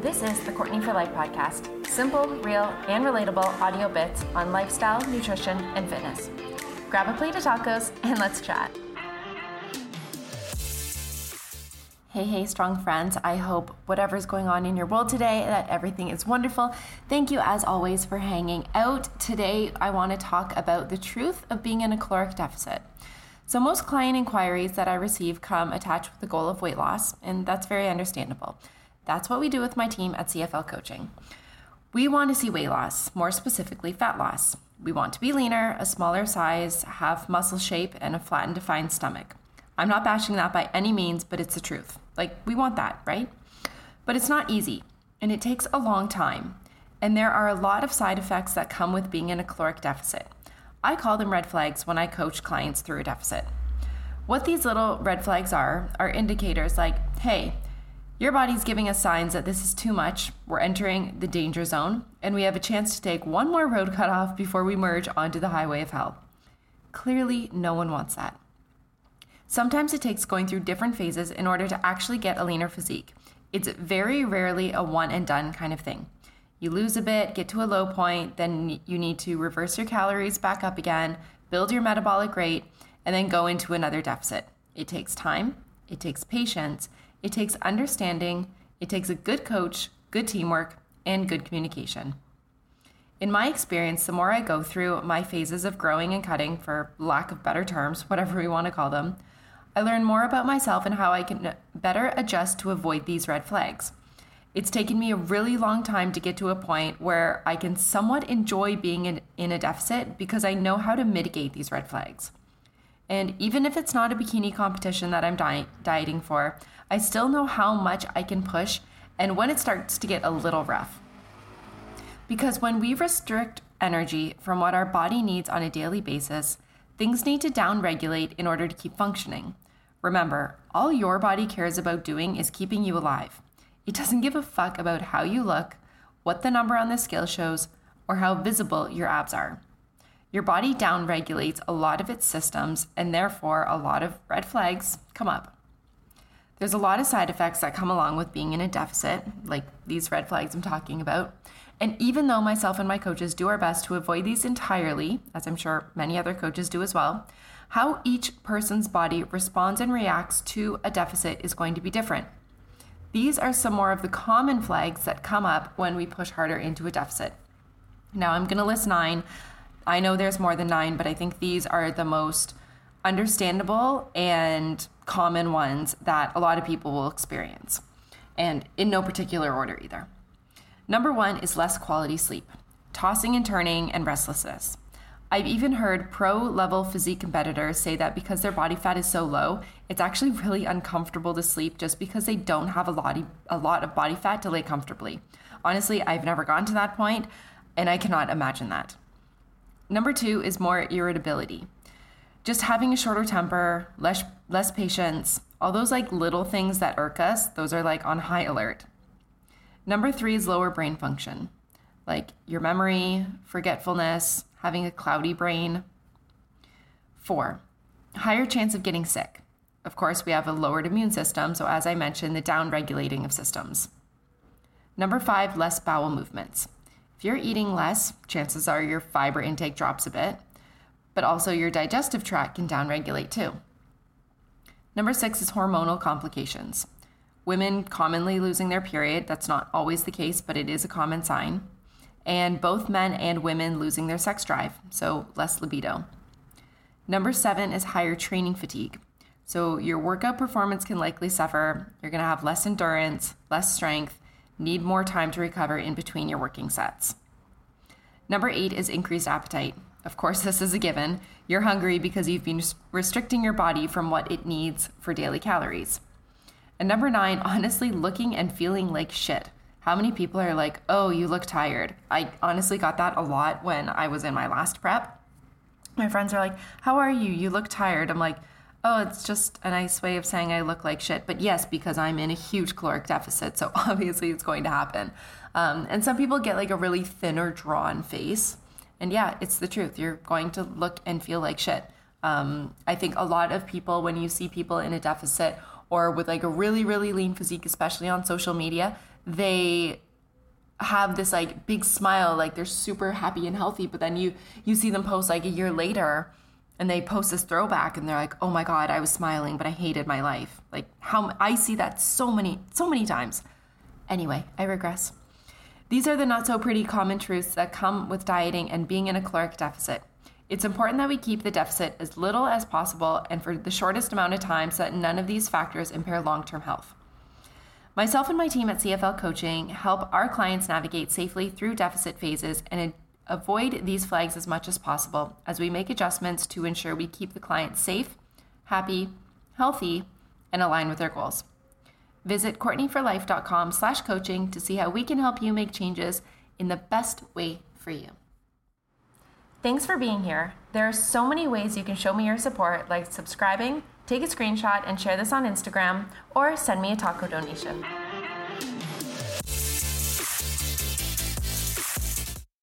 This is the Courtney for Life podcast simple, real, and relatable audio bits on lifestyle, nutrition, and fitness. Grab a plate of tacos and let's chat. Hey, hey, strong friends. I hope whatever's going on in your world today, that everything is wonderful. Thank you, as always, for hanging out. Today, I want to talk about the truth of being in a caloric deficit. So, most client inquiries that I receive come attached with the goal of weight loss, and that's very understandable. That's what we do with my team at CFL Coaching. We want to see weight loss, more specifically, fat loss. We want to be leaner, a smaller size, have muscle shape, and a flat and defined stomach. I'm not bashing that by any means, but it's the truth. Like, we want that, right? But it's not easy, and it takes a long time. And there are a lot of side effects that come with being in a caloric deficit. I call them red flags when I coach clients through a deficit. What these little red flags are, are indicators like, hey, your body's giving us signs that this is too much, we're entering the danger zone, and we have a chance to take one more road cut off before we merge onto the highway of hell. Clearly, no one wants that. Sometimes it takes going through different phases in order to actually get a leaner physique. It's very rarely a one and done kind of thing. You lose a bit, get to a low point, then you need to reverse your calories back up again, build your metabolic rate, and then go into another deficit. It takes time, it takes patience, it takes understanding, it takes a good coach, good teamwork, and good communication. In my experience, the more I go through my phases of growing and cutting, for lack of better terms, whatever we want to call them, I learn more about myself and how I can better adjust to avoid these red flags. It's taken me a really long time to get to a point where I can somewhat enjoy being in, in a deficit because I know how to mitigate these red flags. And even if it's not a bikini competition that I'm di- dieting for, I still know how much I can push and when it starts to get a little rough. Because when we restrict energy from what our body needs on a daily basis, things need to downregulate in order to keep functioning. Remember, all your body cares about doing is keeping you alive. It doesn't give a fuck about how you look, what the number on the scale shows, or how visible your abs are. Your body downregulates a lot of its systems, and therefore, a lot of red flags come up. There's a lot of side effects that come along with being in a deficit, like these red flags I'm talking about. And even though myself and my coaches do our best to avoid these entirely, as I'm sure many other coaches do as well, how each person's body responds and reacts to a deficit is going to be different. These are some more of the common flags that come up when we push harder into a deficit. Now, I'm going to list nine. I know there's more than nine, but I think these are the most understandable and common ones that a lot of people will experience, and in no particular order either. Number one is less quality sleep, tossing and turning, and restlessness. I've even heard pro level physique competitors say that because their body fat is so low, it's actually really uncomfortable to sleep just because they don't have a lot, a lot of body fat to lay comfortably. Honestly, I've never gotten to that point, and I cannot imagine that. Number two is more irritability. Just having a shorter temper, less, less patience, all those like little things that irk us, those are like on high alert. Number three is lower brain function, like your memory, forgetfulness, having a cloudy brain. Four, higher chance of getting sick. Of course, we have a lowered immune system, so as I mentioned, the down regulating of systems. Number five, less bowel movements. If you're eating less, chances are your fiber intake drops a bit, but also your digestive tract can downregulate too. Number six is hormonal complications. Women commonly losing their period, that's not always the case, but it is a common sign and both men and women losing their sex drive, so less libido. Number seven is higher training fatigue. So your workout performance can likely suffer. You're to have less endurance, less strength, need more time to recover in between your working sets. Number eight is increased appetite. Of course, this is a given. You're hungry because you've been restricting your body from what it needs for daily calories. And number nine, honestly, looking and feeling like shit. How many people are like, oh, you look tired? I honestly got that a lot when I was in my last prep. My friends are like, how are you? You look tired. I'm like, oh, it's just a nice way of saying I look like shit. But yes, because I'm in a huge caloric deficit. So obviously it's going to happen. Um, and some people get like a really thinner, drawn face. And yeah, it's the truth. You're going to look and feel like shit. Um, I think a lot of people, when you see people in a deficit or with like a really, really lean physique, especially on social media, they have this like big smile, like they're super happy and healthy, but then you you see them post like a year later and they post this throwback and they're like, "Oh my god, I was smiling, but I hated my life." Like how I see that so many so many times. Anyway, I regress. These are the not so pretty common truths that come with dieting and being in a caloric deficit. It's important that we keep the deficit as little as possible and for the shortest amount of time so that none of these factors impair long term health. Myself and my team at CFL Coaching help our clients navigate safely through deficit phases and avoid these flags as much as possible as we make adjustments to ensure we keep the client safe, happy, healthy, and aligned with their goals. Visit courtneyforlife.com slash coaching to see how we can help you make changes in the best way for you. Thanks for being here. There are so many ways you can show me your support, like subscribing, take a screenshot and share this on Instagram, or send me a taco donation.